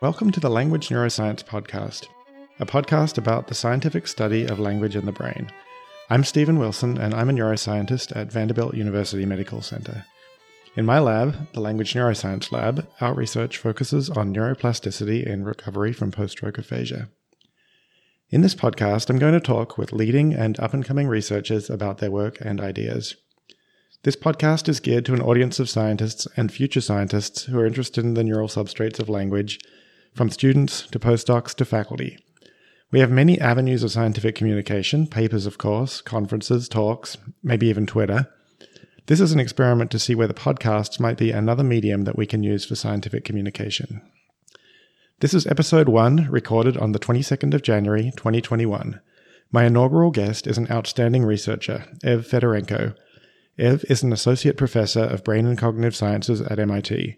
Welcome to the Language Neuroscience Podcast, a podcast about the scientific study of language in the brain. I'm Stephen Wilson, and I'm a neuroscientist at Vanderbilt University Medical Center. In my lab, the Language Neuroscience Lab, our research focuses on neuroplasticity in recovery from post stroke aphasia. In this podcast, I'm going to talk with leading and up and coming researchers about their work and ideas. This podcast is geared to an audience of scientists and future scientists who are interested in the neural substrates of language from students to postdocs to faculty. We have many avenues of scientific communication papers, of course, conferences, talks, maybe even Twitter. This is an experiment to see whether podcasts might be another medium that we can use for scientific communication. This is episode one, recorded on the 22nd of January, 2021. My inaugural guest is an outstanding researcher, Ev Fedorenko. Ev is an associate professor of brain and cognitive sciences at MIT.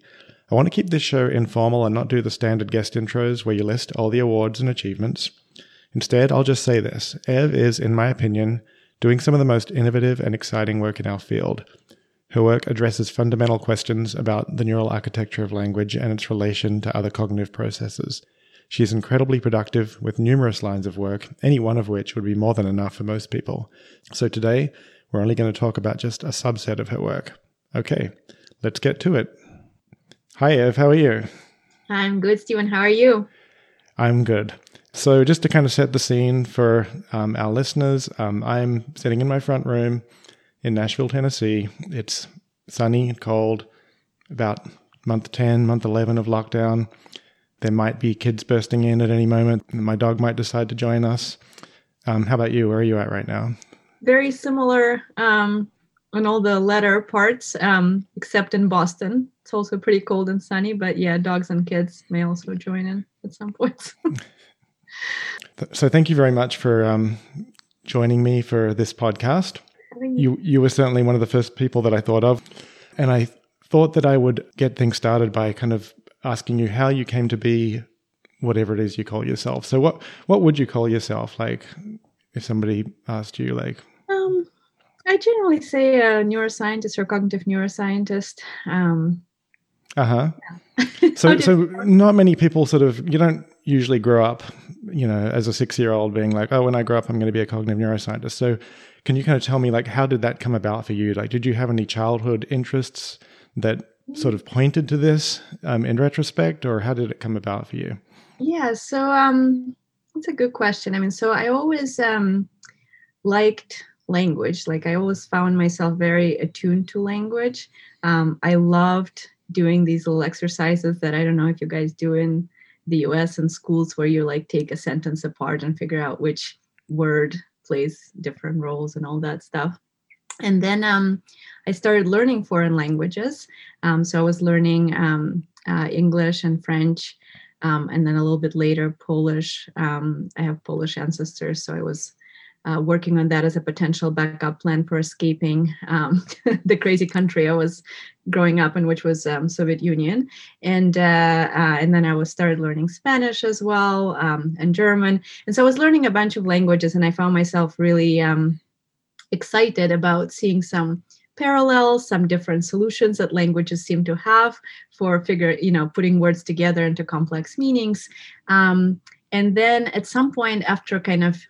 I want to keep this show informal and not do the standard guest intros where you list all the awards and achievements. Instead, I'll just say this Ev is, in my opinion, doing some of the most innovative and exciting work in our field. Her work addresses fundamental questions about the neural architecture of language and its relation to other cognitive processes. She is incredibly productive with numerous lines of work, any one of which would be more than enough for most people. So today, we're only going to talk about just a subset of her work. Okay, let's get to it. Hi, Ev. How are you? I'm good, Stephen. How are you? I'm good. So, just to kind of set the scene for um, our listeners, um, I'm sitting in my front room in Nashville, Tennessee. It's sunny and cold, about month 10, month 11 of lockdown. There might be kids bursting in at any moment. My dog might decide to join us. Um, how about you? Where are you at right now? Very similar um, on all the letter parts, um, except in Boston. It's also pretty cold and sunny, but yeah, dogs and kids may also join in at some points. so thank you very much for um, joining me for this podcast. You you were certainly one of the first people that I thought of, and I thought that I would get things started by kind of asking you how you came to be whatever it is you call yourself. So what what would you call yourself? Like if somebody asked you like I generally say a neuroscientist or cognitive neuroscientist. Um, uh huh. Yeah. so, so not many people sort of you don't usually grow up, you know, as a six year old being like, oh, when I grow up, I'm going to be a cognitive neuroscientist. So, can you kind of tell me like how did that come about for you? Like, did you have any childhood interests that sort of pointed to this um, in retrospect, or how did it come about for you? Yeah, so um, that's a good question. I mean, so I always um, liked language. Like I always found myself very attuned to language. Um, I loved doing these little exercises that I don't know if you guys do in the US and schools where you like take a sentence apart and figure out which word plays different roles and all that stuff. And then um, I started learning foreign languages. Um, so I was learning um, uh, English and French. Um, and then a little bit later, Polish. Um, I have Polish ancestors, so I was uh, working on that as a potential backup plan for escaping um, the crazy country I was growing up in, which was um, Soviet Union, and uh, uh, and then I was started learning Spanish as well um, and German, and so I was learning a bunch of languages, and I found myself really um, excited about seeing some parallels some different solutions that languages seem to have for figure you know putting words together into complex meanings. Um, and then at some point after kind of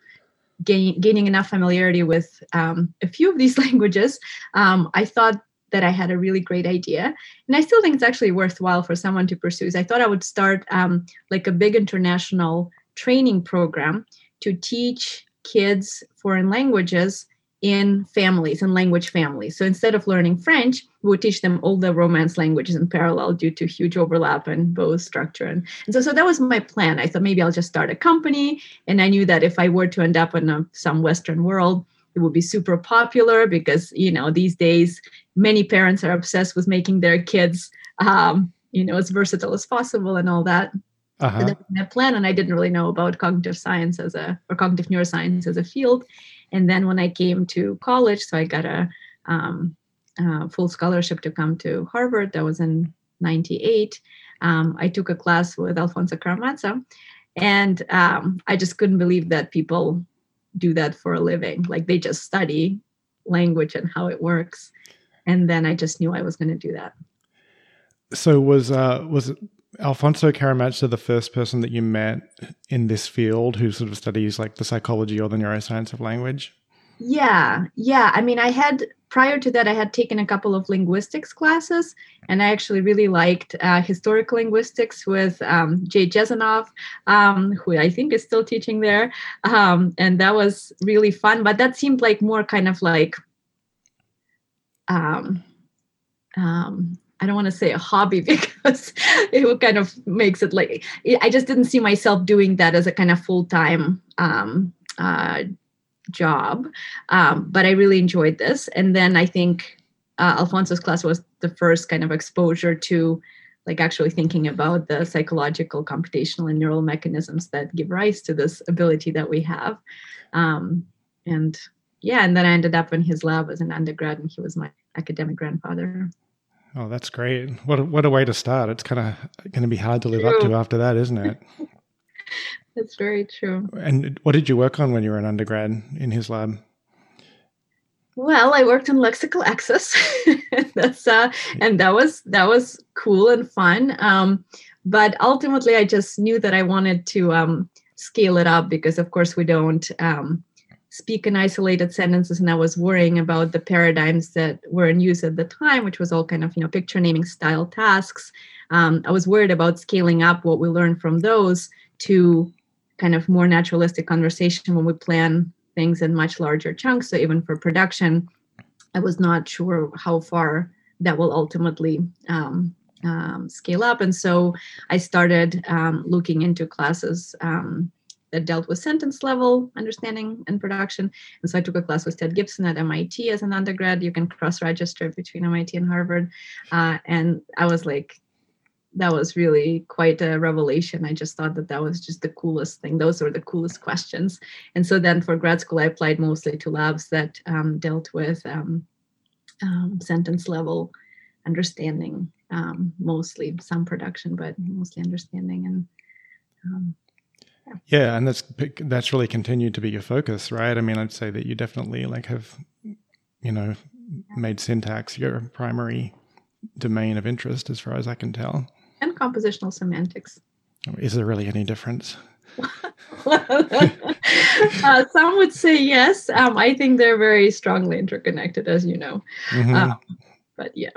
gain, gaining enough familiarity with um, a few of these languages, um, I thought that I had a really great idea. And I still think it's actually worthwhile for someone to pursue. Is I thought I would start um, like a big international training program to teach kids foreign languages in families and language families. So instead of learning French, we would teach them all the Romance languages in parallel due to huge overlap in both structure. And, and so, so that was my plan. I thought maybe I'll just start a company. And I knew that if I were to end up in a, some Western world, it would be super popular because, you know, these days, many parents are obsessed with making their kids, um, you know, as versatile as possible and all that. Uh-huh. So that was my plan. And I didn't really know about cognitive science as a, or cognitive neuroscience as a field. And then when I came to college, so I got a, um, a full scholarship to come to Harvard. That was in '98. Um, I took a class with Alfonso Caramazza, and um, I just couldn't believe that people do that for a living. Like they just study language and how it works. And then I just knew I was going to do that. So was uh, was Alfonso Caramazza the first person that you met in this field who sort of studies like the psychology or the neuroscience of language? Yeah, yeah. I mean, I had prior to that, I had taken a couple of linguistics classes, and I actually really liked uh, historical linguistics with um, Jay Jasanoff, um, who I think is still teaching there, um, and that was really fun. But that seemed like more kind of like, um, um, I don't want to say a hobby because it kind of makes it like I just didn't see myself doing that as a kind of full time um, uh, job. Um, but I really enjoyed this. And then I think uh, Alfonso's class was the first kind of exposure to like actually thinking about the psychological, computational, and neural mechanisms that give rise to this ability that we have. Um, and yeah, and then I ended up in his lab as an undergrad, and he was my academic grandfather. Oh, that's great! What a, what a way to start. It's kind of going to be hard to live True. up to after that, isn't it? That's very true. And what did you work on when you were an undergrad in his lab? Well, I worked on lexical access. That's uh, and that was that was cool and fun. Um, but ultimately, I just knew that I wanted to um, scale it up because, of course, we don't um, speak in isolated sentences, and I was worrying about the paradigms that were in use at the time, which was all kind of you know picture naming style tasks. Um, I was worried about scaling up what we learned from those to kind of more naturalistic conversation when we plan things in much larger chunks. So even for production, I was not sure how far that will ultimately um, um, scale up. And so I started um, looking into classes um, that dealt with sentence level understanding and production. And so I took a class with Ted Gibson at MIT as an undergrad. You can cross register between MIT and Harvard. Uh, and I was like, that was really quite a revelation. I just thought that that was just the coolest thing. Those were the coolest questions. And so then for grad school, I applied mostly to labs that um, dealt with um, um, sentence level understanding, um, mostly some production, but mostly understanding. And um, yeah. and that's that's really continued to be your focus, right? I mean, I'd say that you definitely like have, you know, made syntax your primary domain of interest, as far as I can tell and compositional semantics. Is there really any difference? uh, some would say yes. Um, I think they're very strongly interconnected, as you know. Mm-hmm. Um, but yeah.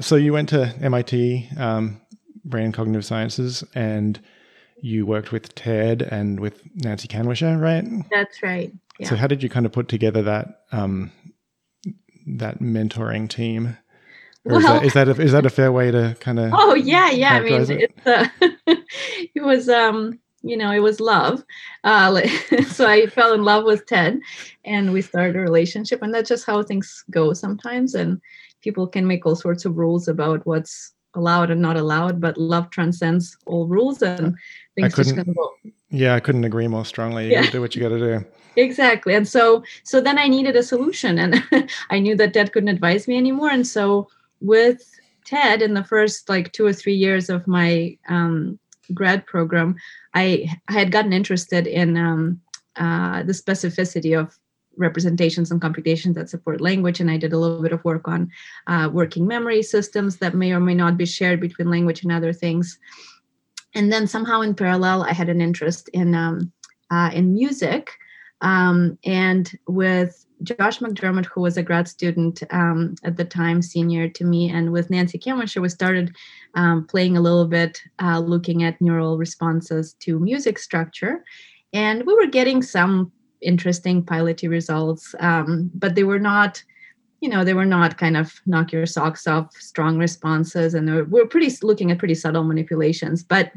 So you went to MIT, um, Brain and Cognitive Sciences, and you worked with Ted and with Nancy Kanwisher, right? That's right. Yeah. So how did you kind of put together that um, that mentoring team? Well, is that is that a, is that a fair way to kind of? Oh yeah, yeah. I mean, it? it's uh, it was um you know it was love, uh, so I fell in love with Ted, and we started a relationship, and that's just how things go sometimes, and people can make all sorts of rules about what's allowed and not allowed, but love transcends all rules, and things just of go. Yeah, I couldn't agree more strongly. You yeah. do what you got to do exactly and so so then i needed a solution and i knew that ted couldn't advise me anymore and so with Ted in the first like two or three years of my um, grad program, I, I had gotten interested in um, uh, the specificity of representations and computations that support language and i did a little bit of work on uh, working memory systems that may or may not be shared between language and other things and then somehow in parallel i had an interest in um, uh, in music um, and with Josh McDermott, who was a grad student um, at the time, senior to me, and with Nancy Kanwisher, we started um, playing a little bit, uh, looking at neural responses to music structure. And we were getting some interesting piloty results, um, but they were not, you know, they were not kind of knock your socks off strong responses. And we we're pretty looking at pretty subtle manipulations. But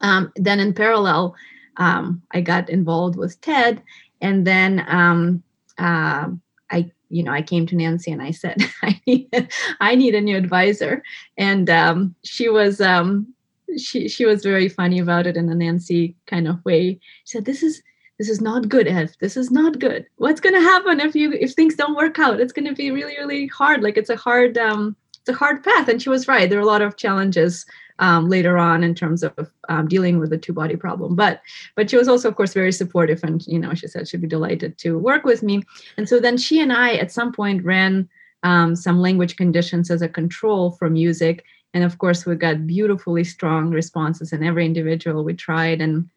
um, then in parallel, um, I got involved with Ted. And then um, uh, I you know I came to Nancy and I said I need I need a new advisor, and um, she was um, she she was very funny about it in a Nancy kind of way. She said, "This is." This is not good, Ev. This is not good. What's gonna happen if you if things don't work out? It's gonna be really, really hard. Like it's a hard um it's a hard path. And she was right. There are a lot of challenges um, later on in terms of um, dealing with the two body problem. But but she was also, of course, very supportive, and you know, she said she'd be delighted to work with me. And so then she and I, at some point, ran um, some language conditions as a control for music. and of course we got beautifully strong responses in every individual we tried and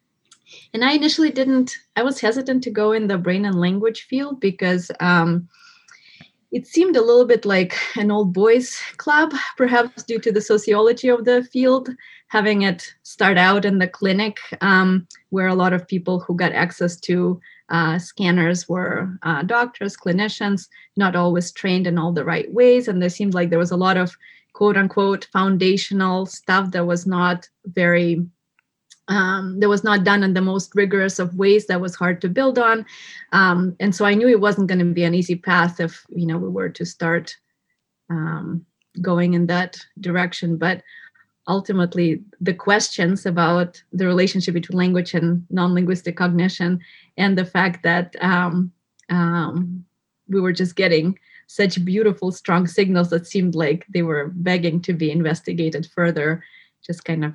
and i initially didn't i was hesitant to go in the brain and language field because um, it seemed a little bit like an old boys club perhaps due to the sociology of the field having it start out in the clinic um, where a lot of people who got access to uh, scanners were uh, doctors, clinicians, not always trained in all the right ways. And there seemed like there was a lot of quote unquote foundational stuff that was not very um, that was not done in the most rigorous of ways that was hard to build on. Um, and so i knew it wasn't going to be an easy path if you know we were to start um, going in that direction. But ultimately the questions about the relationship between language and non-linguistic cognition and the fact that um, um, we were just getting such beautiful strong signals that seemed like they were begging to be investigated further just kind of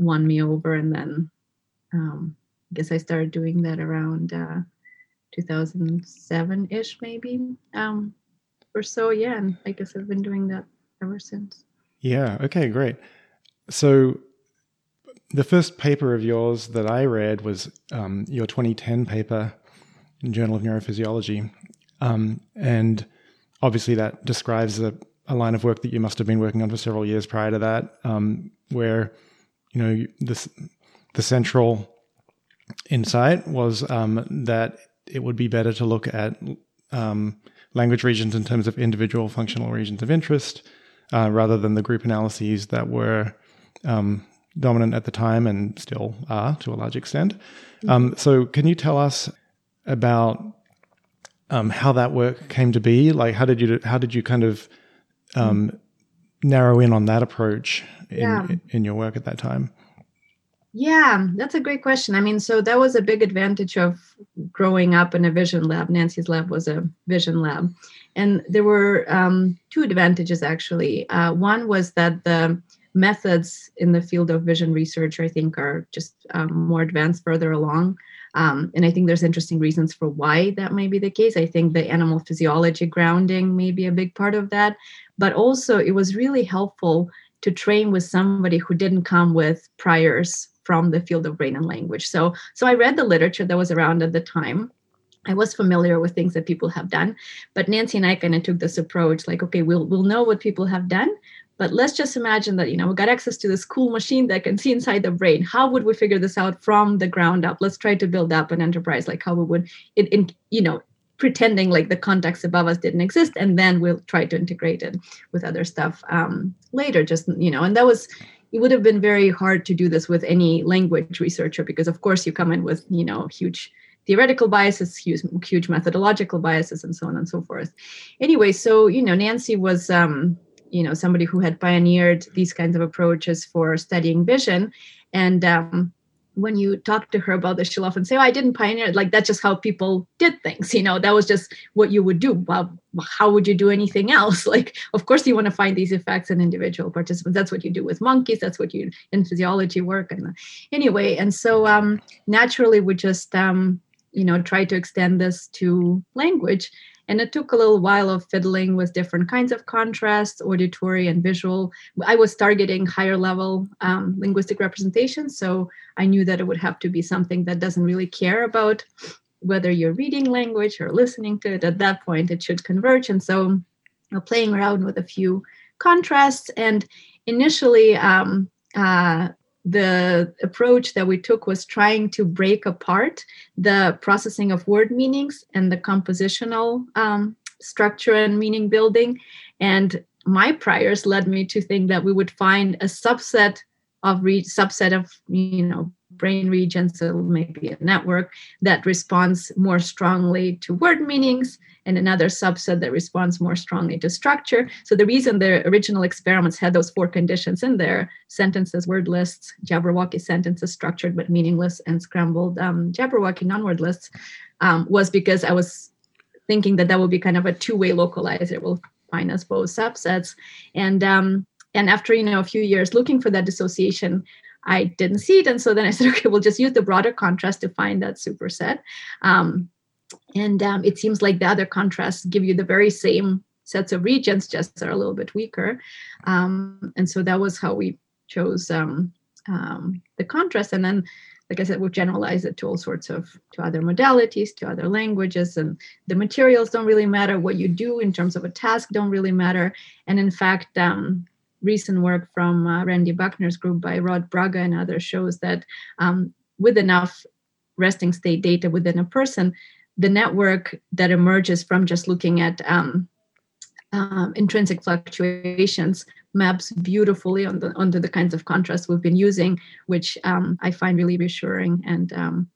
won me over and then um, i guess i started doing that around uh, 2007-ish maybe um, or so yeah and i guess i've been doing that ever since. Yeah okay great. So, the first paper of yours that I read was um, your 2010 paper in Journal of Neurophysiology, um, and obviously that describes a, a, line of work that you must have been working on for several years prior to that, um, where you know this the central insight was um, that it would be better to look at um, language regions in terms of individual functional regions of interest uh, rather than the group analyses that were um, dominant at the time and still are to a large extent. Mm-hmm. Um, so, can you tell us about um, how that work came to be? Like, how did you how did you kind of um, mm-hmm. Narrow in on that approach in, yeah. in your work at that time? Yeah, that's a great question. I mean, so that was a big advantage of growing up in a vision lab. Nancy's lab was a vision lab. And there were um, two advantages actually. Uh, one was that the methods in the field of vision research, I think, are just um, more advanced further along. Um, and I think there's interesting reasons for why that may be the case. I think the animal physiology grounding may be a big part of that. But also, it was really helpful to train with somebody who didn't come with priors from the field of brain and language. So, so I read the literature that was around at the time. I was familiar with things that people have done, but Nancy and I kind of took this approach like, okay, we'll we'll know what people have done, but let's just imagine that, you know, we got access to this cool machine that can see inside the brain. How would we figure this out from the ground up? Let's try to build up an enterprise like how we would, in, in you know, pretending like the context above us didn't exist and then we'll try to integrate it with other stuff um, later just you know and that was it would have been very hard to do this with any language researcher because of course you come in with you know huge theoretical biases huge, huge methodological biases and so on and so forth. Anyway so you know nancy was um, you know somebody who had pioneered these kinds of approaches for studying vision and um, when you talk to her about this she'll often say oh i didn't pioneer it. Like that's just how people did things you know? That was just what you would do. Well how would you do anything else? Like of course you want to find these effects in individual participants. That's what you do with monkeys. That's what you in physiology work and anyway and so um, naturally we just um, you know try to extend this to language and it took a little while of fiddling with different kinds of contrast, auditory and visual. I was targeting higher level um, linguistic representation. So I knew that it would have to be something that doesn't really care about whether you're reading language or listening to it. At that point, it should converge. And so know, playing around with a few contrasts. And initially, um, uh, the approach that we took was trying to break apart the processing of word meanings and the compositional um, structure and meaning building. And my priors led me to think that we would find a subset of re- subset of you know brain regions, so maybe a network that responds more strongly to word meanings and another subset that responds more strongly to structure. So the reason the original experiments had those four conditions in there, sentences, word lists, Jabberwocky sentences, structured but meaningless, and scrambled um, Jabberwocky non-word lists, um, was because I was thinking that that would be kind of a two-way localizer. We'll find us both subsets. And um, and after you know a few years looking for that dissociation, I didn't see it. And so then I said, okay, we'll just use the broader contrast to find that superset. Um, and um, it seems like the other contrasts give you the very same sets of regions just are a little bit weaker. Um, and so that was how we chose um, um, the contrast. And then, like I said, we've generalized it to all sorts of to other modalities, to other languages, and the materials don't really matter. What you do in terms of a task don't really matter. And in fact, um, recent work from uh, Randy Buckner's group by Rod Braga and others shows that um, with enough resting state data within a person, the network that emerges from just looking at um, um, intrinsic fluctuations maps beautifully on the onto the kinds of contrast we've been using, which um, I find really reassuring and um,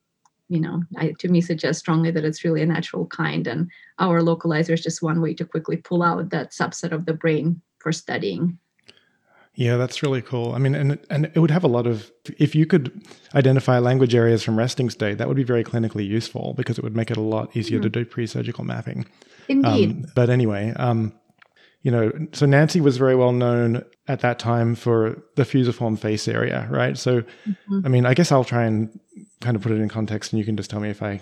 you know, I, to me suggests strongly that it's really a natural kind, and our localizer is just one way to quickly pull out that subset of the brain for studying. Yeah, that's really cool. I mean, and and it would have a lot of if you could identify language areas from resting state, that would be very clinically useful because it would make it a lot easier mm-hmm. to do pre-surgical mapping. Indeed. Um, but anyway, um, you know, so Nancy was very well known at that time for the fusiform face area, right? So, mm-hmm. I mean, I guess I'll try and kind of put it in context, and you can just tell me if I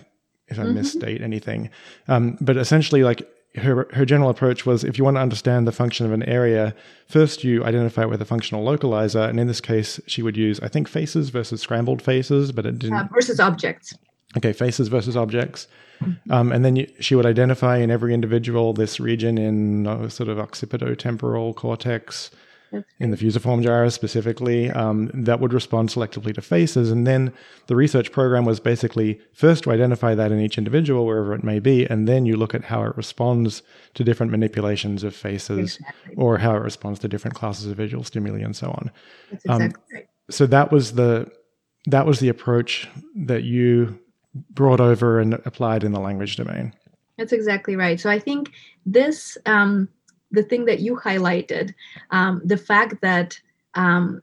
if I mm-hmm. misstate anything. Um, but essentially, like her, her general approach was if you want to understand the function of an area, first you identify it with a functional localizer. And in this case, she would use, I think, faces versus scrambled faces, but it didn't. Uh, versus objects. Okay, faces versus objects. Um, and then you, she would identify in every individual this region in uh, sort of occipitotemporal cortex, in the fusiform gyrus specifically, um, that would respond selectively to faces. And then the research program was basically first to identify that in each individual, wherever it may be, and then you look at how it responds to different manipulations of faces exactly. or how it responds to different classes of visual stimuli and so on. That's exactly um, right. So that was the that was the approach that you brought over and applied in the language domain. That's exactly right. So I think this um, the thing that you highlighted, um, the fact that um,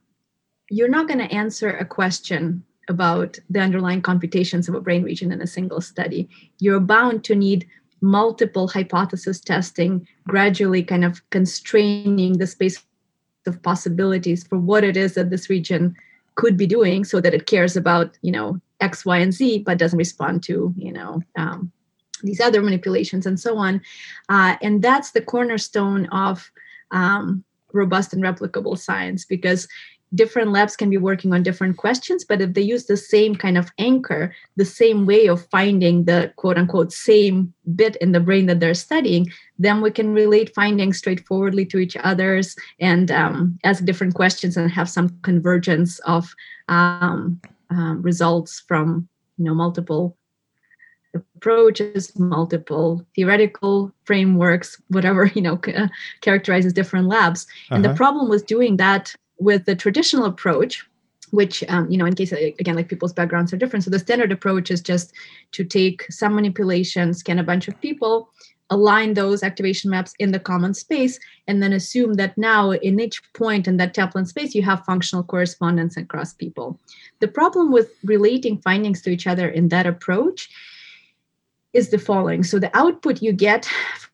you're not going to answer a question about the underlying computations of a brain region in a single study. You're bound to need multiple hypothesis testing, gradually kind of constraining the space of possibilities for what it is that this region could be doing so that it cares about, you know, X, Y, and Z, but doesn't respond to, you know, um, these other manipulations and so on. Uh, and that's the cornerstone of um, robust and replicable science because different labs can be working on different questions, but if they use the same kind of anchor, the same way of finding the quote unquote same bit in the brain that they're studying, then we can relate findings straightforwardly to each other's and um, ask different questions and have some convergence of um, um, results from you know multiple approaches, multiple theoretical frameworks, whatever you know characterizes different labs. Uh-huh. And the uh-huh. problem with doing that with the traditional approach, which um, you know, in case again, like people's backgrounds are different. So the standard approach is just to take some manipulation, scan a bunch of people, align those activation maps in the common space and then assume that now in each point in that Taplin space you have functional correspondence across people. The problem with relating findings to each other in that approach is the following. So the output you get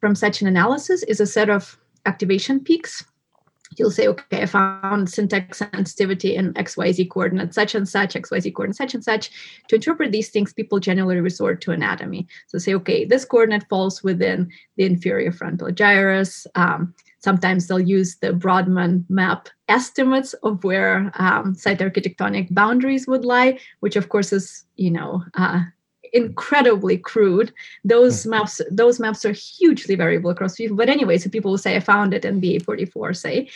from such an analysis is a set of activation peaks. You'll say, okay, I found syntax sensitivity in XYZ coordinate such and such, XYZ coordinate such and such. To interpret these things, people generally resort to anatomy. So say, okay, this coordinate falls within the inferior frontal gyrus. Um, sometimes they'll use the Brodmann map estimates of where um, cytoarchitectonic boundaries would lie, which of course is, you know, uh, incredibly crude. Those mm-hmm. maps, those maps are hugely variable across people. But anyway, so people will say, I found it in BA44, say.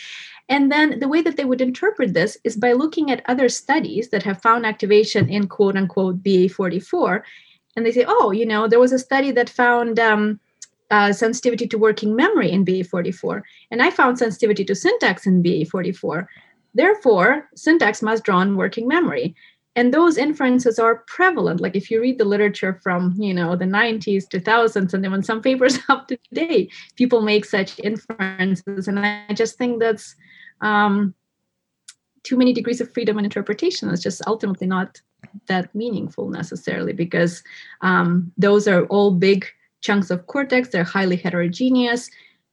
And then the way that they would interpret this is by looking at other studies that have found activation in quote unquote BA44. And they say, oh, you know, there was a study that found um, uh, sensitivity to working memory in BA44. And I found sensitivity to syntax in BA44. Therefore, syntax must draw on working memory and those inferences are prevalent. Like if you read the literature from you know the 90s 2000s and when some papers up to today people make such inferences. And i just think that's um, too many degrees of freedom and interpretation it's just ultimately not that meaningful necessarily because um, those are all big chunks of cortex. They're highly heterogeneous.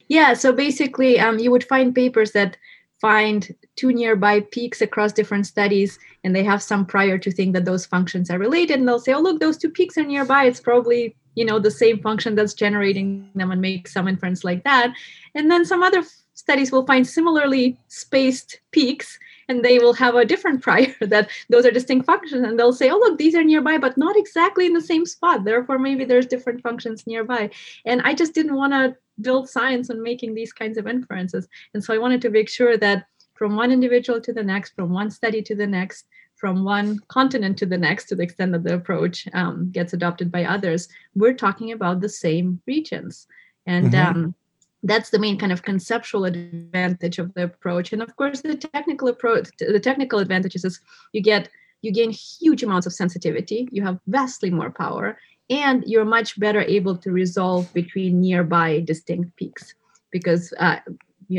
Yeah so basically um, you would find papers that find two nearby peaks across different studies and they have some prior to think that those functions are related and they'll say oh look those two peaks are nearby. It's probably you know the same function that's generating them and make some inference like that. And then some other studies will find similarly spaced peaks and they will have a different prior that those are distinct functions and they'll say oh look these are nearby but not exactly in the same spot. Therefore maybe there's different functions nearby. And i just didn't want to build science on making these kinds of inferences. And so i wanted to make sure that from one individual to the next from one study to the next from one continent to the next to the extent that the approach um, gets adopted by others we're talking about the same regions. And mm-hmm. um, that's the main kind of conceptual advantage of the approach. And of course the technical approach the technical advantages is you get you gain huge amounts of sensitivity. You have vastly more power and you're much better able to resolve between nearby distinct peaks because uh,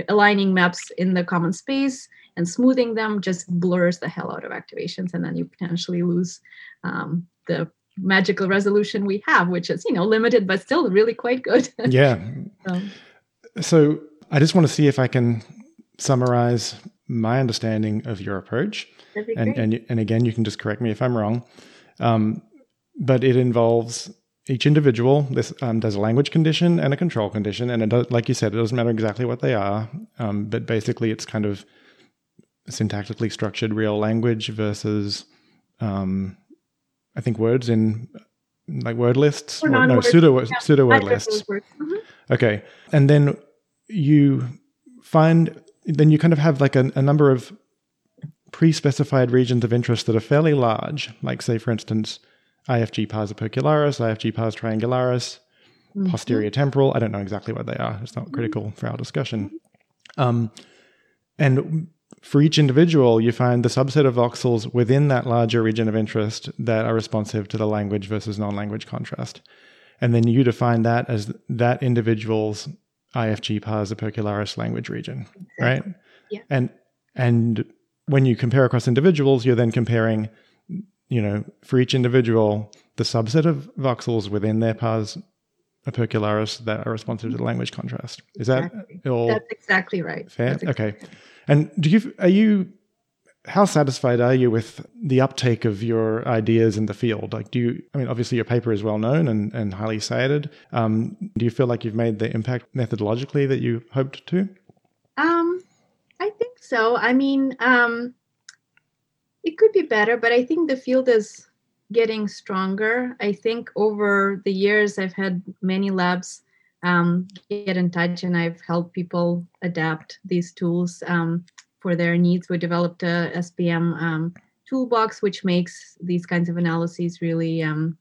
aligning maps in the common space and smoothing them just blurs the hell out of activations and then you potentially lose um, the magical resolution we have which is you know limited but still really quite good. Yeah. So. so i just want to see if i can summarize my understanding of your approach. And, and and again you can just correct me if i'm wrong. Um, but it involves each individual. This um, does a language condition and a control condition and it does, like you said it doesn't matter exactly what they are um, but basically it's kind of syntactically structured real language versus um, i think words in like word lists? Or, or no pseudo yeah, pseudo word lists. mm-hmm. okay. And then you find then you kind of have like a, a number of pre-specified regions of interest that are fairly large. Like say for instance IFG pars opercularis, IFG pars triangularis, mm-hmm. posterior temporal. I don't know exactly what they are. It's not critical for our discussion. Um, and for each individual, you find the subset of voxels within that larger region of interest that are responsive to the language versus non language contrast. And then you define that as that individual's IFG pars opercularis language region, right? Yeah. And and when you compare across individuals, you're then comparing you know, for each individual, the subset of voxels within their pars opercularis that are responsive to the language contrast. Is that all? That's exactly right. Fair. Exactly okay. And do you are you how satisfied are you with the uptake of your ideas in the field? Like, do you, I mean, obviously your paper is well known and, and highly cited. Um, do you feel like you've made the impact methodologically that you hoped to? Um, I think so. I mean, um, it could be better, but I think the field is getting stronger. I think over the years, I've had many labs um, get in touch and I've helped people adapt these tools um, for their needs. We developed a SPM um, toolbox, which makes these kinds of analyses really um,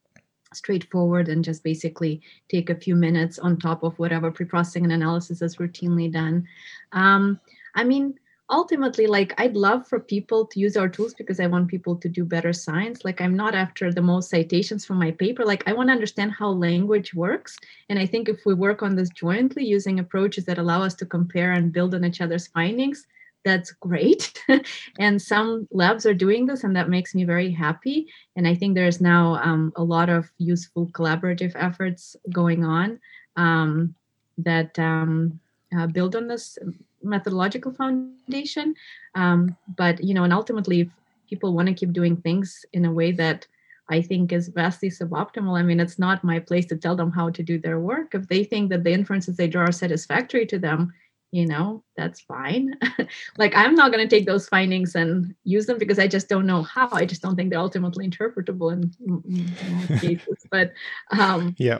straightforward and just basically take a few minutes on top of whatever pre-processing and analysis is routinely done. Um, I mean, ultimately like i'd love for people to use our tools because i want people to do better science. Like i'm not after the most citations from my paper. Like i want to understand how language works. And i think if we work on this jointly using approaches that allow us to compare and build on each other's findings that's great. And some labs are doing this and that makes me very happy. And i think there's now um, a lot of useful collaborative efforts going on um, that um, uh, build on this methodological foundation. Um, but you know and ultimately if people want to keep doing things in a way that i think is vastly suboptimal i mean it's not my place to tell them how to do their work. If they think that the inferences they draw are satisfactory to them you know that's fine. Like i'm not going to take those findings and use them because i just don't know how. I just don't think they're ultimately interpretable in, in cases. But um yeah.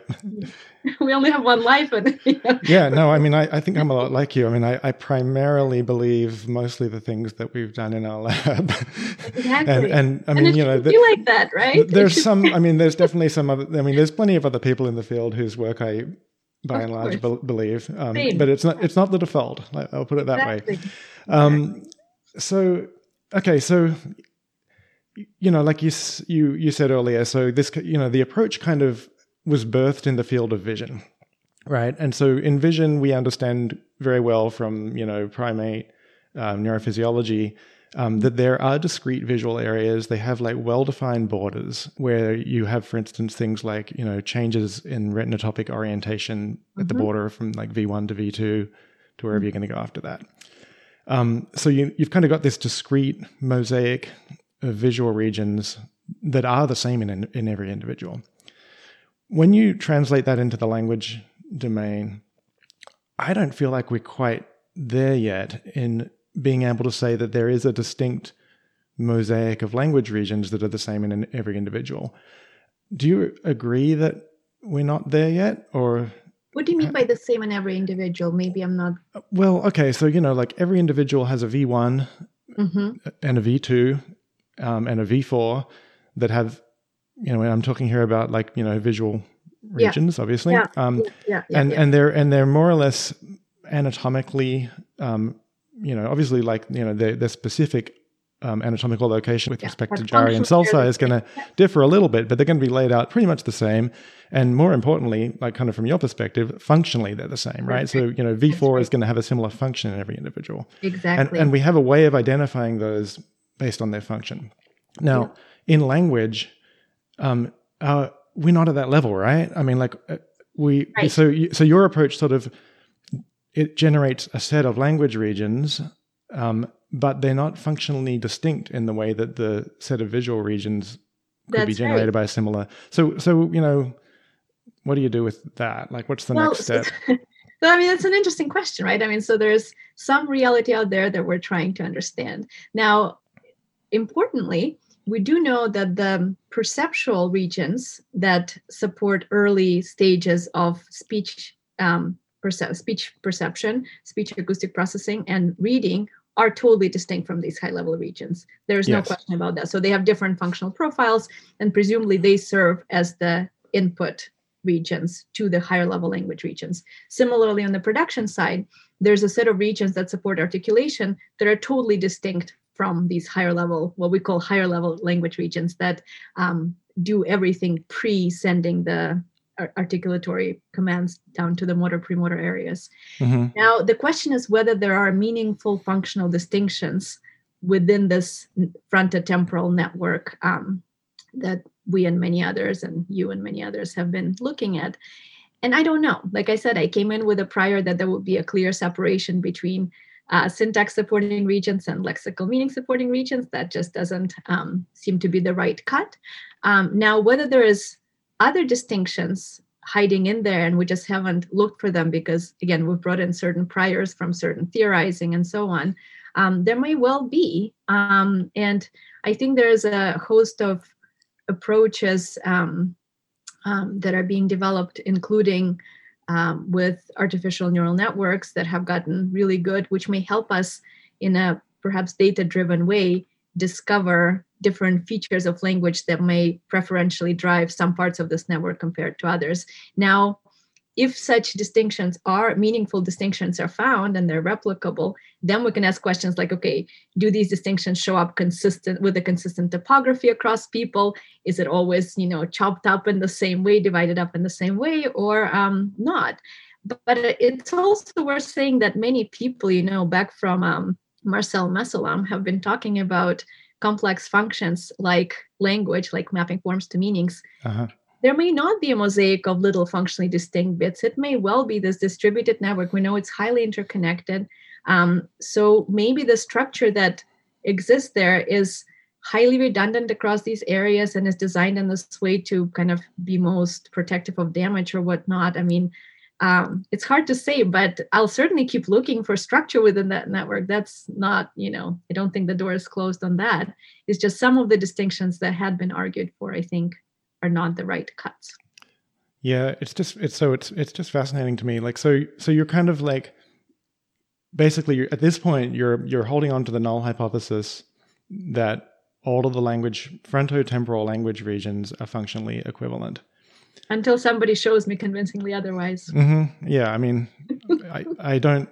we only have one life and know. yeah no i mean I, I think i'm a lot like you. I mean I, I primarily believe mostly the things that we've done in our lab. Exactly. and, and i mean and you know the, like that right? There's some i mean there's definitely some other i mean there's plenty of other people in the field whose work i by of and large be- believe. Um, but it's not it's not the default i'll put it that exactly. way um, so okay so you know like you you you said earlier so this you know the approach kind of was birthed in the field of vision right? And so in vision we understand very well from you know primate um, neurophysiology um, that there are discrete visual areas. They have like well-defined borders where you have, for instance, things like you know changes in retinotopic orientation mm-hmm. at the mm-hmm. border from like V1 to V2 to wherever mm-hmm. you're going to go after that. Um, so you, you've kind of got this discrete mosaic of visual regions that are the same in in every individual. when you translate that into the language domain, I don't feel like we're quite there yet in being able to say that there is a distinct mosaic of language regions that are the same in every individual. Do you agree that we're not there yet, or what do you mean by the same in every individual? Maybe I'm not. Well, okay, so you know, like every individual has a V1 mm-hmm. and a V2 um, and a V4 that have, you know, I'm talking here about like you know visual regions, yeah. obviously. Yeah. Um, yeah. yeah. and and they're and they're more or less anatomically, um, you know, obviously like you know they're, they're specific um, anatomical location with Yeah, respect to gyri and sulci is going to differ a little bit, but they're going to be laid out pretty much the same. And more importantly, like kind of from your perspective, functionally they're the same, right? So you know, V4 right. is going to have a similar function in every individual, Exactly. and we have a way of identifying those based on their function. Now, in language, um, uh, we're not at that level, right? I mean, like uh, we Right. so you, so your approach sort of it generates a set of language regions, um, but they're not functionally distinct in the way that the set of visual regions could be generated right. by a similar. So so you know, what do you do with that? Like, what's the well, next step? so I mean, it's an interesting question, right? I mean, so there's some reality out there that we're trying to understand. Now, importantly, we do know that the perceptual regions that support early stages of speech um, perce- speech perception, speech acoustic processing, and reading are totally distinct from these high level regions. There's no question about that. So they have different functional profiles, and presumably they serve as the input regions to the higher level language regions. Similarly, on the production side, there's a set of regions that support articulation that are totally distinct from these higher level, what we call higher level language regions that um, do everything pre sending the articulatory commands down to the motor premotor areas. Mhm. Now, the question is whether there are meaningful functional distinctions within this frontotemporal network um, that we and many others, and you and many others, have been looking at. And I don't know. Like I said, I came in with a prior that there would be a clear separation between uh, syntax supporting regions and lexical meaning supporting regions. That just doesn't um, seem to be the right cut. Um, now, whether there is other distinctions hiding in there and we just haven't looked for them because again we've brought in certain priors from certain theorizing and so on. Um, there may well be um, and i think there's a host of approaches um, um, that are being developed including um, with artificial neural networks that have gotten really good which may help us in a perhaps data driven way discover different features of language that may preferentially drive some parts of this network compared to others. Now, if such distinctions are meaningful distinctions are found and they're replicable, then we can ask questions like, okay, do these distinctions show up consistent with a consistent topography across people? Is it always, you know, chopped up in the same way, divided up in the same way, or um, not? But, it's also worth saying that many people, you know, back from um, Marsel Mesulam have been talking about complex functions like language, like mapping forms to meanings. Uh-huh. There may not be a mosaic of little functionally distinct bits. It may well be this distributed network. We know it's highly interconnected. Um, so maybe the structure that exists there is highly redundant across these areas and is designed in this way to kind of be most protective of damage or whatnot. I mean, um, it's hard to say, but I'll certainly keep looking for structure within that network. That's not, you know, I don't think the door is closed on that. It's just some of the distinctions that had been argued for, I think, are not the right cuts. Yeah, it's just it's so it's it's just fascinating to me. Like so so you're kind of like basically at this point you're you're holding on to the null hypothesis that all of the language frontotemporal language regions are functionally equivalent. Until somebody shows me convincingly otherwise. hmm Yeah, I mean, I, I don't,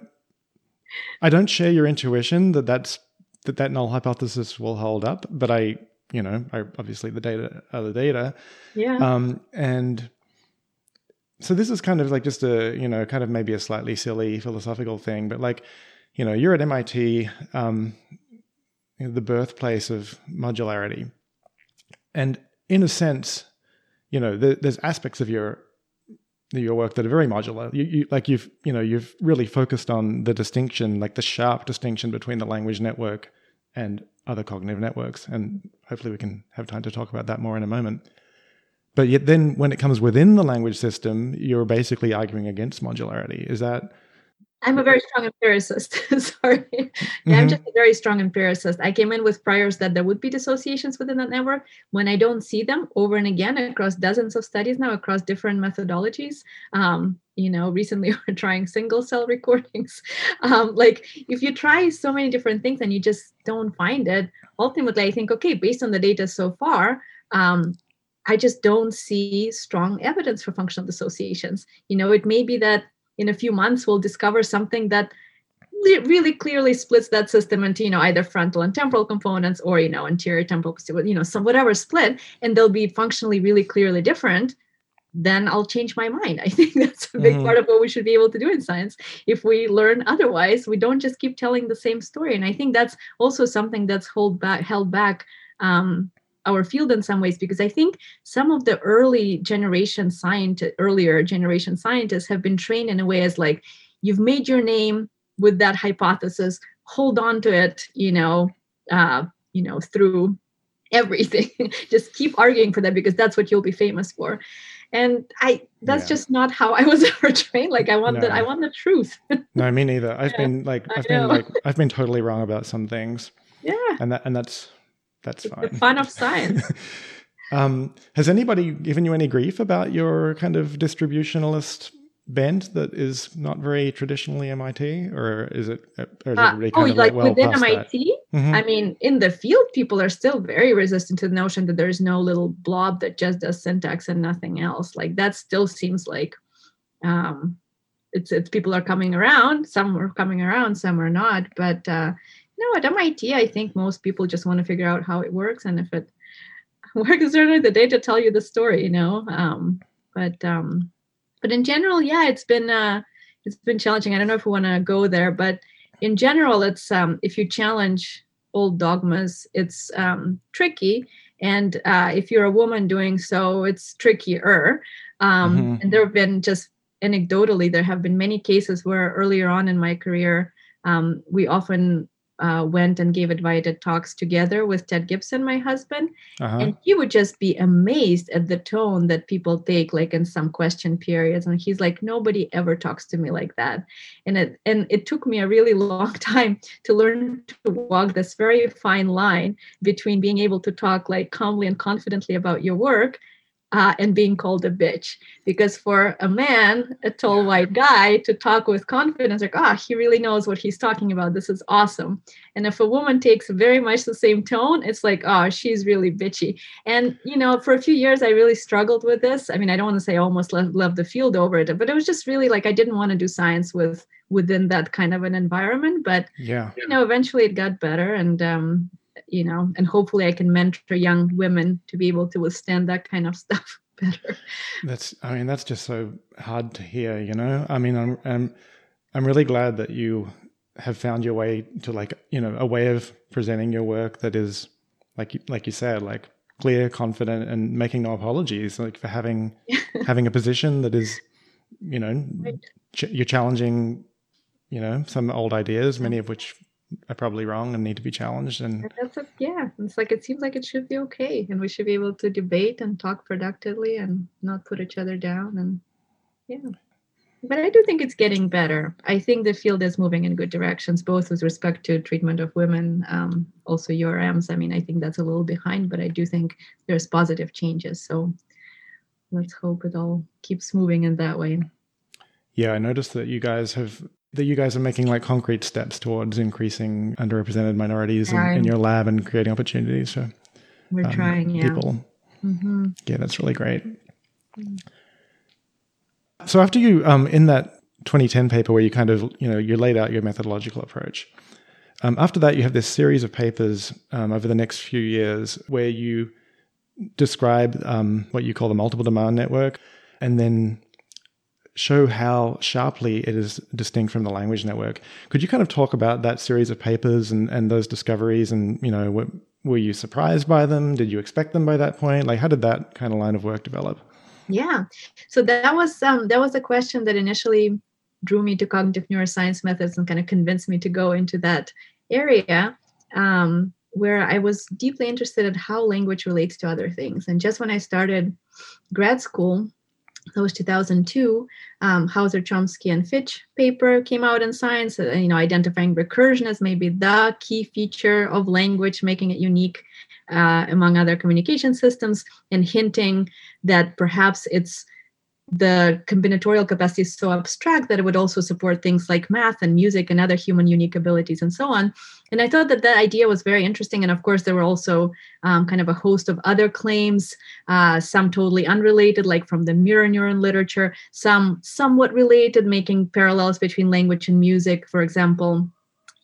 I don't share your intuition that that's that that null hypothesis will hold up, but I, you know, I obviously the data are the data, Yeah. um, and so this is kind of like just a, you know, kind of maybe a slightly silly philosophical thing, but like, you know, you're at MIT, um, you know, the birthplace of modularity, and in a sense, you know, there, there's aspects of your your work that are very modular. You, you like you've you know you've really focused on the distinction, like the sharp distinction between the language network and other cognitive networks, and hopefully we can have time to talk about that more in a moment. but yet then when it comes within the language system, you're basically arguing against modularity. Is that I'm a very strong empiricist. Sorry. Mm-hmm. I'm just a very strong empiricist. I came in with priors that there would be dissociations within that network. When I don't see them over and again across dozens of studies now, across different methodologies, um, you know, recently we're trying single cell recordings. Um, like if you try so many different things and you just don't find it, ultimately I think, okay, based on the data so far, um, I just don't see strong evidence for functional dissociations. You know, it may be that in a few months we'll discover something that really clearly splits that system into you know either frontal and temporal components or you know anterior temporal you know some whatever split and they'll be functionally really clearly different then i'll change my mind. I think that's a big mm-hmm. part of what we should be able to do in science. If we learn otherwise we don't just keep telling the same story. And i think that's also something that's hold back held back um, our field in some ways because I think some of the early generation scientists, earlier generation scientists have been trained in a way as like you've made your name with that hypothesis, hold on to it, you know, uh, you know, through everything. just keep arguing for that because that's what you'll be famous for. And I that's yeah. just not how I was ever trained. Like I want no. the I want the truth. no, me neither. I've yeah. been like I've been like I've been totally wrong about some things. Yeah. And that and that's that's it's fine. The fun of science. um, has anybody given you any grief about your kind of distributionalist bent that is not very traditionally MIT, or is it? Or is uh, oh, like well within MIT? Mm-hmm. I mean, in the field, people are still very resistant to the notion that there's no little blob that just does syntax and nothing else. Like that still seems like um, it's it's people are coming around. Some are coming around, some are not. But uh, no, at MIT, I think most people just want to figure out how it works, and if it works, certainly the data tell you the story, you know. Um, but um, but in general, yeah, it's been uh, it's been challenging. I don't know if we want to go there, but in general, it's um, if you challenge old dogmas, it's um, tricky, and uh, if you're a woman doing so, it's trickier. Um, mm-hmm. And there have been just anecdotally, there have been many cases where earlier on in my career, um, we often uh, went and gave invited talks together with Ted Gibson, my husband, uh-huh. and he would just be amazed at the tone that people take, like in some question periods. And he's like, nobody ever talks to me like that. And it and it took me a really long time to learn to walk this very fine line between being able to talk like calmly and confidently about your work uh, and being called a bitch. Because for a man, a tall white guy, to talk with confidence, like, ah, oh, he really knows what he's talking about. This is awesome. And if a woman takes very much the same tone, it's like, oh, she's really bitchy. And, you know, for a few years, I really struggled with this. I mean, I don't want to say I almost left, left the field over it, but it was just really like I didn't want to do science with within that kind of an environment. But, yeah, you know, eventually it got better. And, um, you know and hopefully i can mentor young women to be able to withstand that kind of stuff better. That's i mean that's just so hard to hear you know? I mean i'm i'm, I'm really glad that you have found your way to like you know a way of presenting your work that is like like you said like clear confident and making no apologies like for having having a position that is you know right. ch- you're challenging you know some old ideas many of which are probably wrong and need to be challenged and that's a, yeah it's like it seems like it should be okay and we should be able to debate and talk productively and not put each other down and yeah. But i do think it's getting better. I think the field is moving in good directions both with respect to treatment of women um, also urms i mean i think that's a little behind but i do think there's positive changes so let's hope it all keeps moving in that way. Yeah i noticed that you guys have that you guys are making like concrete steps towards increasing underrepresented minorities in, in, your lab and creating opportunities for we're um, trying yeah. people. Mm-hmm. Yeah, that's really great. So after you um, in that 2010 paper where you kind of you know you laid out your methodological approach. Um, after that, you have this series of papers um, over the next few years where you describe um, what you call the multiple demand network, and then show how sharply it is distinct from the language network. Could you kind of talk about that series of papers and, and those discoveries and, you know, were, were you surprised by them? Did you expect them by that point? Like how did that kind of line of work develop? Yeah. So that was um, that was a question that initially drew me to cognitive neuroscience methods and kind of convinced me to go into that area. Um, where I was deeply interested in how language relates to other things. And just when I started grad school, that was 2002 um, hauser chomsky and fitch paper came out in science uh, you know identifying recursion as maybe the key feature of language making it unique uh, among other communication systems and hinting that perhaps it's the combinatorial capacity is so abstract that it would also support things like math and music and other human unique abilities and so on. And I thought that that idea was very interesting. And of course, there were also um, kind of a host of other claims, uh, some totally unrelated, like from the mirror neuron literature, some somewhat related, making parallels between language and music, for example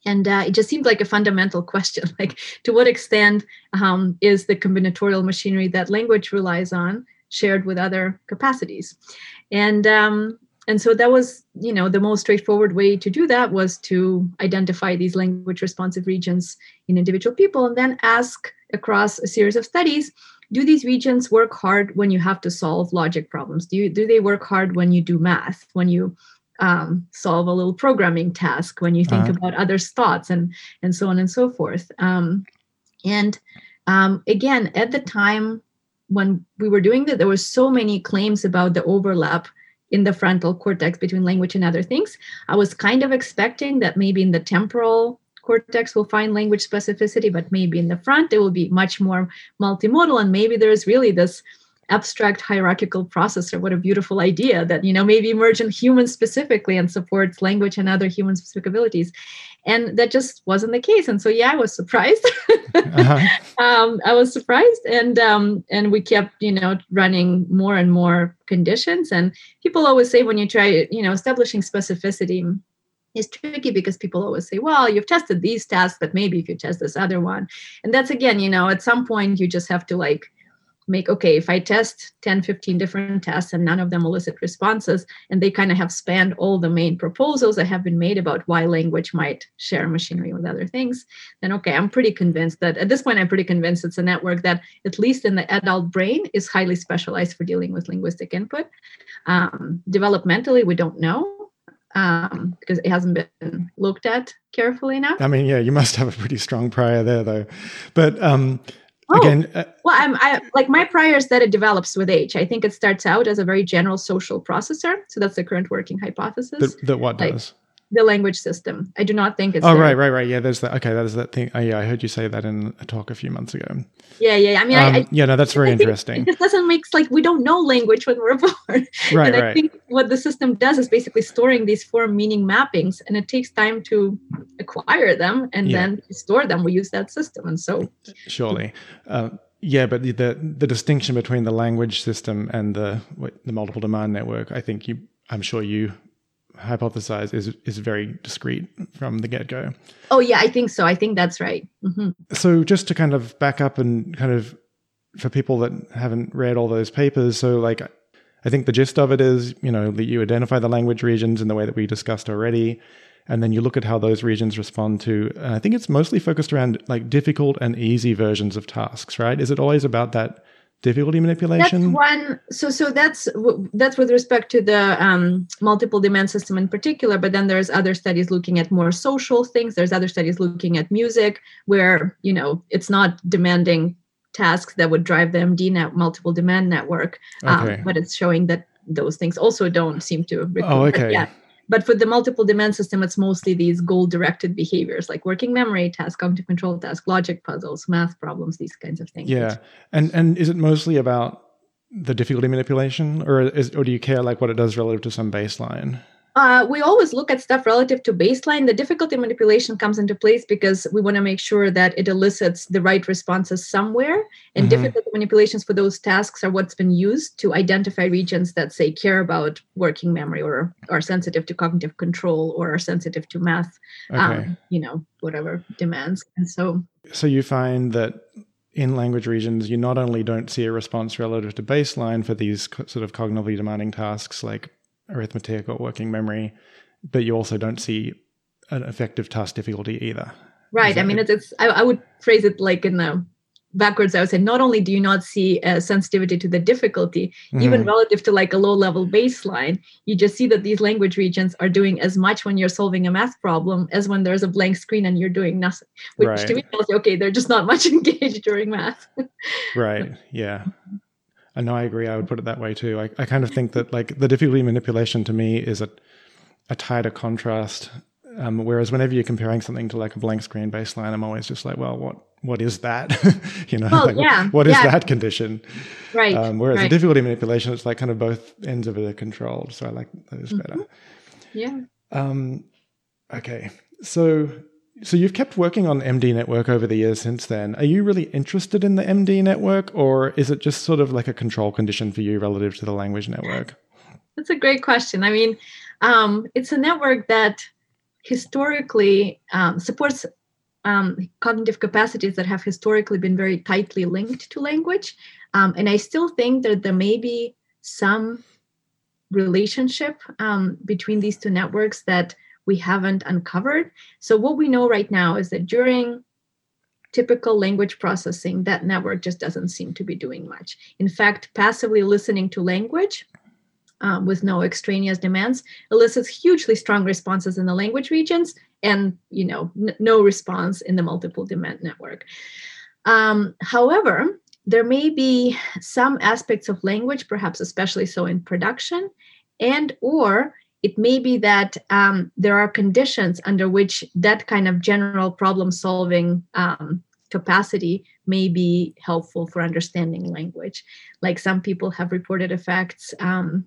and uh, it just seemed like a fundamental question like to what extent um, is the combinatorial machinery that language relies on shared with other capacities. And um, and so that was you know the most straightforward way to do that was to identify these language responsive regions in individual people and then ask across a series of studies do these regions work hard when you have to solve logic problems? Do you do they work hard when you do math when you um, solve a little programming task when you think uh-huh. about others thoughts and and so on and so forth? Um, and um, again at the time when we were doing that, there were so many claims about the overlap in the frontal cortex between language and other things. I was kind of expecting that maybe in the temporal cortex we'll find language specificity, but maybe in the front it will be much more multimodal. And maybe there's really this abstract hierarchical processor what a beautiful idea that you know maybe emerge in humans specifically and supports language and other human specific abilities and that just wasn't the case and so yeah i was surprised uh-huh. um, i was surprised and um, and we kept you know running more and more conditions and people always say when you try you know establishing specificity is tricky because people always say, well, you've tested these tests, but maybe if you test this other one. And that's again, you know, at some point you just have to like make okay if i test 10 15 different tests and none of them elicit responses and they kind of have spanned all the main proposals that have been made about why language might share machinery with other things then okay i'm pretty convinced that at this point i'm pretty convinced it's a network that at least in the adult brain is highly specialized for dealing with linguistic input um, developmentally we don't know um, because it hasn't been looked at carefully enough. I mean, yeah, you must have a pretty strong prior there, though. But um, Oh, Again, uh, well, I'm I like my prior is that it develops with age. I think it starts out as a very general social processor. So that's the current working hypothesis. That, that what like, does? The language system. I do not think it's. Oh right, right, right. Yeah, there's that. Okay, there's that thing. Oh, yeah, I heard you say that in a talk a few months ago. Yeah, yeah. I mean, um, I, I, yeah, no, that's very interesting. It doesn't make like we don't know language when we're born. Right, and I think what the system does is basically storing these form meaning mappings, and it takes time to acquire them and yeah. then store them. We use that system, and so surely. Uh, yeah, but the, the, the distinction between the language system and the the multiple demand network, I think you, I'm sure you hypothesize is is very discrete from the get go. Oh yeah, I think so. I think that's right. Mm-hmm. So just to kind of back up and kind of for people that haven't read all those papers, so like I think the gist of it is, you know, that you identify the language regions in the way that we discussed already, and then you look at how those regions respond to. And I think it's mostly focused around like difficult and easy versions of tasks, right? Is it always about that? Difficulty manipulation? That's one so so that's that's with respect to the um, multiple demand system in particular but then there's other studies looking at more social things. There's other studies looking at music where you know it's not demanding tasks that would drive the md net multiple demand network um, okay. but it's showing that those things also don't seem to oh okay. yeah but for the multiple demand system, it's mostly these goal directed behaviors like working memory task, cognitive control task, logic puzzles, math problems, these kinds of things. Yeah. And and is it mostly about the difficulty manipulation or is or do you care like what it does relative to some baseline? Uh, we always look at stuff relative to baseline. The difficulty manipulation comes into place because we want to make sure that it elicits the right responses somewhere. And mm-hmm. difficulty manipulations for those tasks are what's been used to identify regions that say care about working memory or are sensitive to cognitive control or are sensitive to math, okay. um, you know, whatever demands. And so, so you find that in language regions, you not only don't see a response relative to baseline for these sort of cognitively demanding tasks like arithmetic or working memory, but you also don't see an effective task difficulty either. Right. I mean, it's, it's I, I, would phrase it like in the backwards i would say not only do you not see a sensitivity to the difficulty Mm-hmm. even relative to like a low level baseline you just see that these language regions are doing as much when you're solving a math problem as when there's a blank screen and you're doing nothing which to me tells you okay they're just not much engaged during math Right. Yeah. I know I agree. I would put it that way too. I, I kind of think that like the difficulty manipulation to me is a, a tighter contrast. Um, whereas whenever you're comparing something to like a blank screen baseline, I'm always just like, well, what what is that? you know, Well, like, yeah, what is yeah. that condition? right Um, whereas the difficulty manipulation, it's like kind of both ends of it are controlled. So I like those better. yeah Um, okay, so so you've kept working on MD network over the years since then. Are you really interested in the MD network, or is it just sort of like a control condition for you relative to the language network? That's a great question. I mean, um, it's a network that historically um, supports um, cognitive capacities that have historically been very tightly linked to language. Um, and I still think that there may be some relationship um, between these two networks that we haven't uncovered. So, what we know right now is that during typical language processing, that network just doesn't seem to be doing much. In fact, passively listening to language um, with no extraneous demands elicits hugely strong responses in the language regions and you know n- no response in the multiple demand network um, however there may be some aspects of language perhaps especially so in production and or it may be that um, there are conditions under which that kind of general problem solving um, capacity may be helpful for understanding language like some people have reported effects um,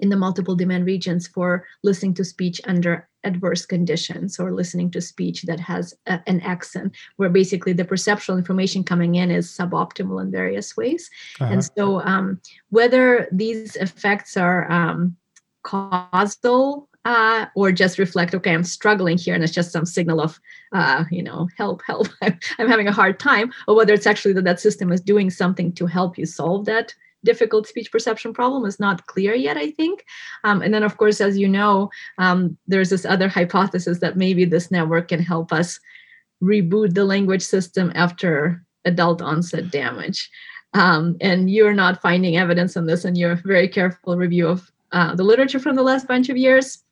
in the multiple demand regions for listening to speech under adverse conditions or listening to speech that has a, an accent where basically the perceptual information coming in is suboptimal in various ways Uh-huh. and so um, whether these effects are um, causal uh, or just reflect okay i'm struggling here and it's just some signal of uh, you know help help. I'm, having a hard time or whether it's actually that that system is doing something to help you solve that difficult speech perception problem is not clear yet i think. Um, and then of course as you know um, there's this other hypothesis that maybe this network can help us reboot the language system after adult onset damage. Um, and you're not finding evidence on this in your very careful review of uh, the literature from the last bunch of years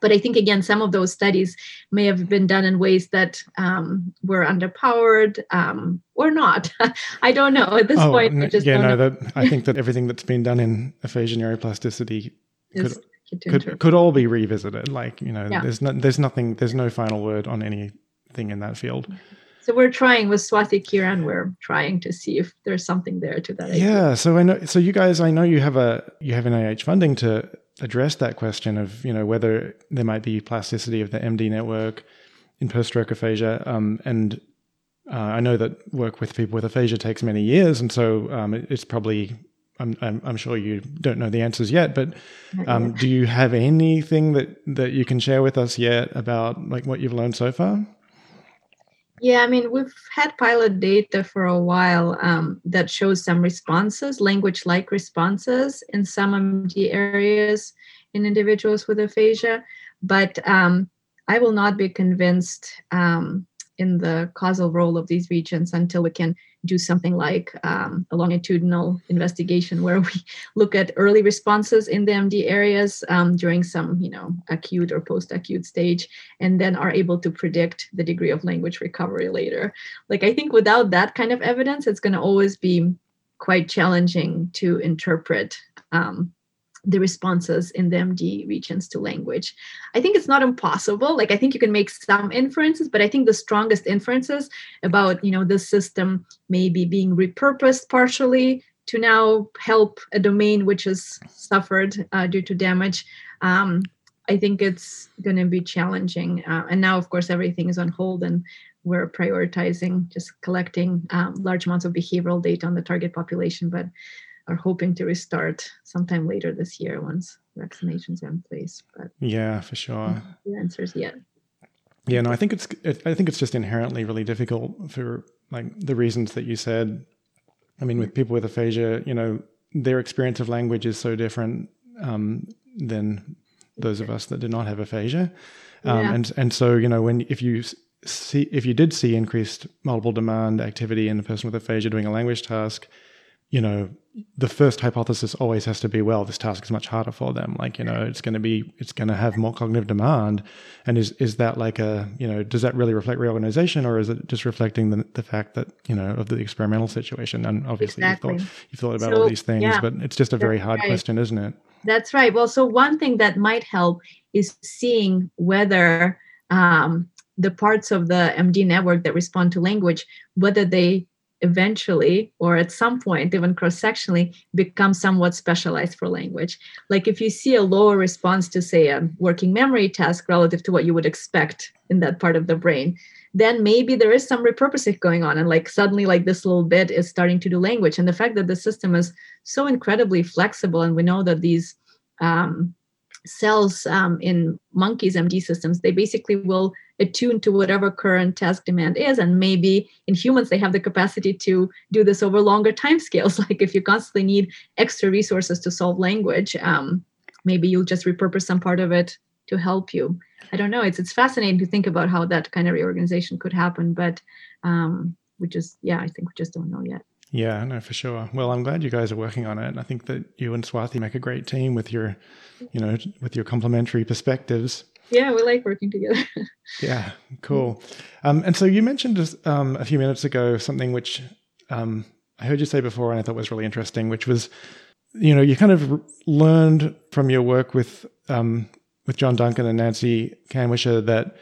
but i think again some of those studies may have been done in ways that um, were underpowered um, or not i don't know at this point I n- just Oh, yeah, don't no, know. that I think that everything that's been done in aphasia neuroplasticity could could, could all be revisited. Like you know, Yeah. there's no, there's nothing, there's no final word on anything in that field. So we're trying with Swathi Kiran, we're trying to see if there's something there to that. idea. Yeah. So I know. So you guys, I know you have a you have NIH funding to address that question of you know whether there might be plasticity of the MD network in post-stroke aphasia, um, and uh, I know that work with people with aphasia takes many years, and so um, it, it's probably. I'm, I'm, I'm sure you don't know the answers yet, but um, do you have anything that, that you can share with us yet about like what you've learned so far? Yeah, I mean, we've had pilot data for a while um, that shows some responses, language like responses in some MD areas in individuals with aphasia. But um, I will not be convinced um, in the causal role of these regions until we can do something like um, a longitudinal investigation where we look at early responses in the MD areas um, during some, you know, acute or post-acute stage and then are able to predict the degree of language recovery later. Like, I think without that kind of evidence, it's going to always be quite challenging to interpret um, the responses in the MD regions to language. I think it's not impossible. Like, I think you can make some inferences, but I think the strongest inferences about, you know, this system maybe being repurposed partially to now help a domain which has suffered uh, due to damage. Um, I think it's going to be challenging. Uh, and now, of course, everything is on hold and we're prioritizing just collecting um, large amounts of behavioral data on the target population, but are hoping to restart sometime later this year once vaccinations are in place. But Yeah, for sure. the answers yet. Yeah, no, I think it's it, I think it's just inherently really difficult for like the reasons that you said. I mean, with people with aphasia, you know, their experience of language is so different um, than those of us that do not have aphasia, um, Yeah. and and so you know when if you see if you did see increased multiple demand activity in a person with aphasia doing a language task, you know, the first hypothesis always has to be, well, this task is much harder for them. Like, you know, it's going to be, it's going to have more cognitive demand. And is, is that like a, you know, does that really reflect reorganization or is it just reflecting the, the fact that, you know, of the experimental situation? And obviously exactly. you've, thought, you've thought about so, all these things, yeah, but it's just a very hard right. question, isn't it? That's right. Well, so one thing that might help is seeing whether um, the parts of the MD network that respond to language, whether they eventually or at some point even cross-sectionally become somewhat specialized for language. Like if you see a lower response to say a working memory task relative to what you would expect in that part of the brain then maybe there is some repurposing going on and like suddenly like this little bit is starting to do language. And the fact that the system is so incredibly flexible and we know that these um, cells um, in monkeys md systems they basically will attune to whatever current task demand is and maybe in humans they have the capacity to do this over longer time scales like if you constantly need extra resources to solve language um, maybe you'll just repurpose some part of it to help you. I don't know. It's it's fascinating to think about how that kind of reorganization could happen but um, we just yeah i think we just don't know yet yeah, no, for sure. Well, I'm glad you guys are working on it. I think that you and Swathi make a great team with your, you know, with your complementary perspectives. Yeah, we like working together. yeah, cool. Um, and so you mentioned um, a few minutes ago something which um, I heard you say before, and I thought was really interesting, which was, you know, you kind of learned from your work with um, with John Duncan and Nancy Kanwisher that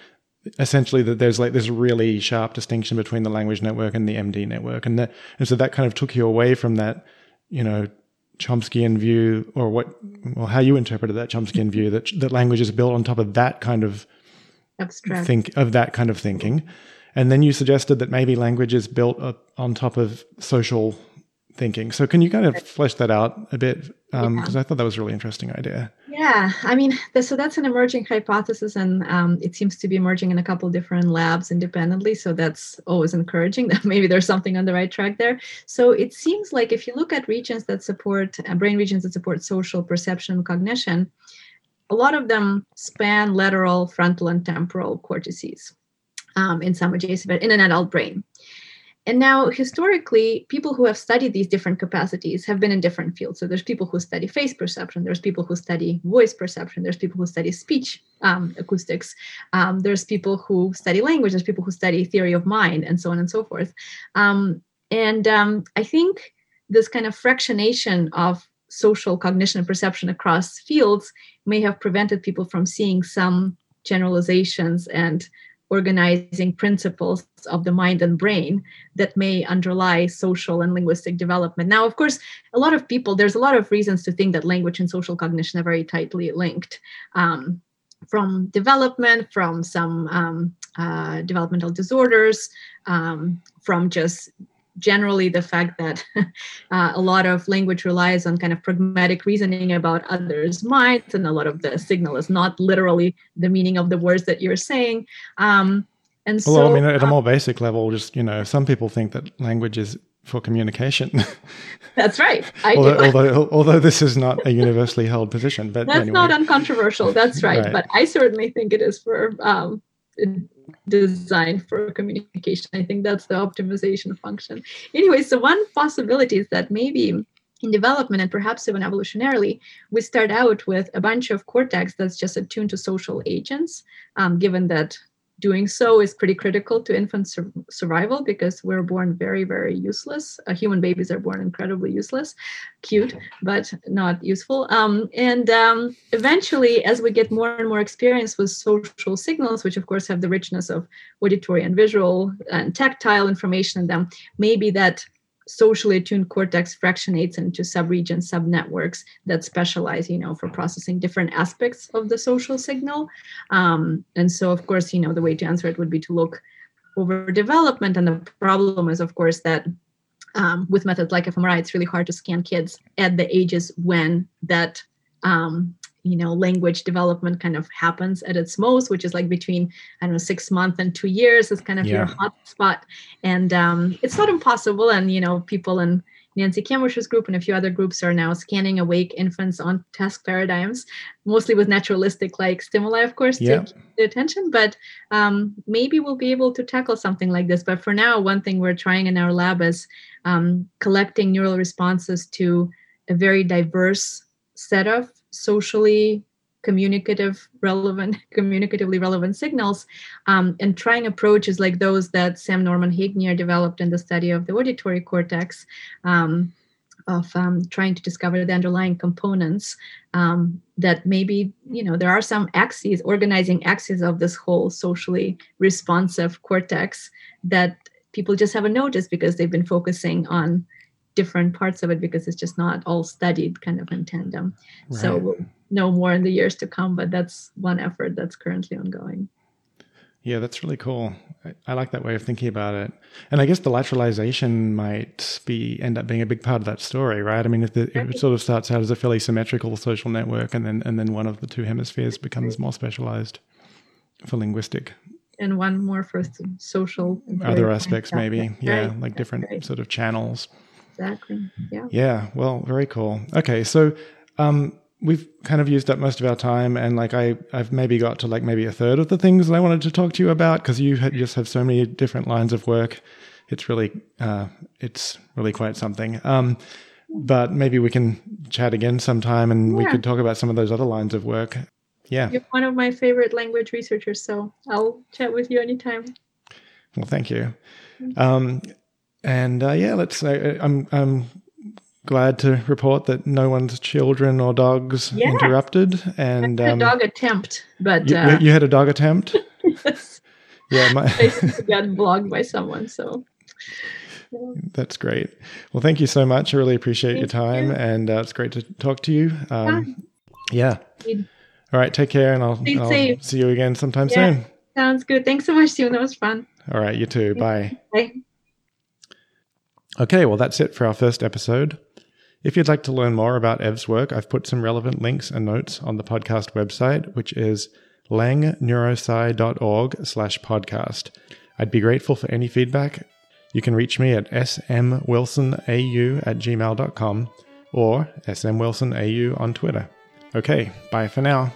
essentially that there's like this really sharp distinction between the language network and the MD network, and that and so that kind of took you away from that, you know, Chomskyan view, or what, or how you interpreted that Chomskyan view that that language is built on top of that kind of abstract think of that kind of thinking, and then you suggested that maybe language is built on top of social thinking. So can you kind of flesh that out a bit? Because um, yeah. I thought that was a really interesting idea. Yeah, I mean, so that's an emerging hypothesis, and um, it seems to be emerging in a couple different labs independently. So that's always encouraging that maybe there's something on the right track there. So it seems like if you look at regions that support uh, brain regions that support social perception and cognition, a lot of them span lateral, frontal, and temporal cortices um, in some adjacent but in an adult brain. And now, historically, people who have studied these different capacities have been in different fields. So there's people who study face perception, there's people who study voice perception, there's people who study speech um, acoustics, um, there's people who study language, there's people who study theory of mind, and so on and so forth. Um, and um, I think this kind of fractionation of social cognition and perception across fields may have prevented people from seeing some generalizations and organizing principles of the mind and brain that may underlie social and linguistic development. Now, of course, a lot of people, there's a lot of reasons to think that language and social cognition are very tightly linked. Um, from development, from some um, uh, developmental disorders, um, from just generally the fact that uh, a lot of language relies on kind of pragmatic reasoning about others' minds, and a lot of the signal is not literally the meaning of the words that you're saying. Um, and so, well, I mean, at a more um, basic level, just you know, some people think that language is for communication. That's right. although, although, although, this is not a universally held position, but that's anyway. not uncontroversial. That's right. right. But I certainly think it is for um, designed for communication. I think that's the optimization function. Anyway, so one possibility is that maybe in development and perhaps even evolutionarily, we start out with a bunch of cortex that's just attuned to social agents, um, given that doing so is pretty critical to infant sur- survival because we're born very very useless. Uh, human babies are born incredibly useless cute but not useful. Um, and um, eventually as we get more and more experience with social signals which of course have the richness of auditory and visual and tactile information in them maybe that socially attuned cortex fractionates into subregions, subnetworks that specialize, you know, for processing different aspects of the social signal. Um, and so, of course, you know, the way to answer it would be to look over development. And the problem is, of course, that um, with methods like fMRI, it's really hard to scan kids at the ages when that um, you know language development kind of happens at its most which is like between i don't know six months and two years is kind of yeah. your hot spot and um, it's not impossible and you know people in Nancy Kanwisher's group and a few other groups are now scanning awake infants on task paradigms, mostly with naturalistic like stimuli, of course, Yeah. to the attention. But um, maybe we'll be able to tackle something like this. But for now, one thing we're trying in our lab is um, collecting neural responses to a very diverse set of socially communicative relevant communicatively relevant signals um, and trying approaches like those that sam norman haignere developed in the study of the auditory cortex um, of um, trying to discover the underlying components um, that maybe you know there are some axes organizing axes of this whole socially responsive cortex that people just haven't noticed because they've been focusing on different parts of it because it's just not all studied kind of in tandem so Right. we'll know more in the years to come but that's one effort that's currently ongoing Yeah, that's really cool. I, I like that way of thinking about it. And I guess the lateralization might be end up being a big part of that story, right? I mean, if, the, if it sort of starts out as a fairly symmetrical social network, and then and then one of the two hemispheres becomes more specialized for linguistic and one more for social other aspects, maybe, yeah, like That's different right. sort of channels. Exactly yeah Yeah, well, very cool. Okay, so um, we've kind of used up most of our time, and like I, I've maybe got to like maybe a third of the things that I wanted to talk to you about because you just have so many different lines of work. It's really, uh, it's really quite something. Um, but maybe we can chat again sometime, and we could talk about some of those other lines of work. Yeah. you're one of my favorite language researchers so i'll chat with you anytime Well, thank you. Um, and uh, yeah, let's. Uh, I'm I'm glad to report that no one's children or dogs Yeah. interrupted. And a um, dog attempt but you, uh, you had a dog attempt. yes, Yeah, my, got blogged by someone so that's great. Well, thank you so much. I really appreciate your time, you. and uh, it's great to talk to you. Um, yeah. All right. Take care, and I'll, Stay I'll see you again sometime Yeah. soon. sounds good thanks so much Stephen. that was fun All right. You too. Bye. bye Okay, well, that's it for our first episode. If you'd like to learn more about Ev's work, I've put some relevant links and notes on the podcast website, which is langneurosci.org slash podcast. I'd be grateful for any feedback. You can reach me at smwilsonau at gmail.com or smwilsonau on Twitter. Okay, bye for now.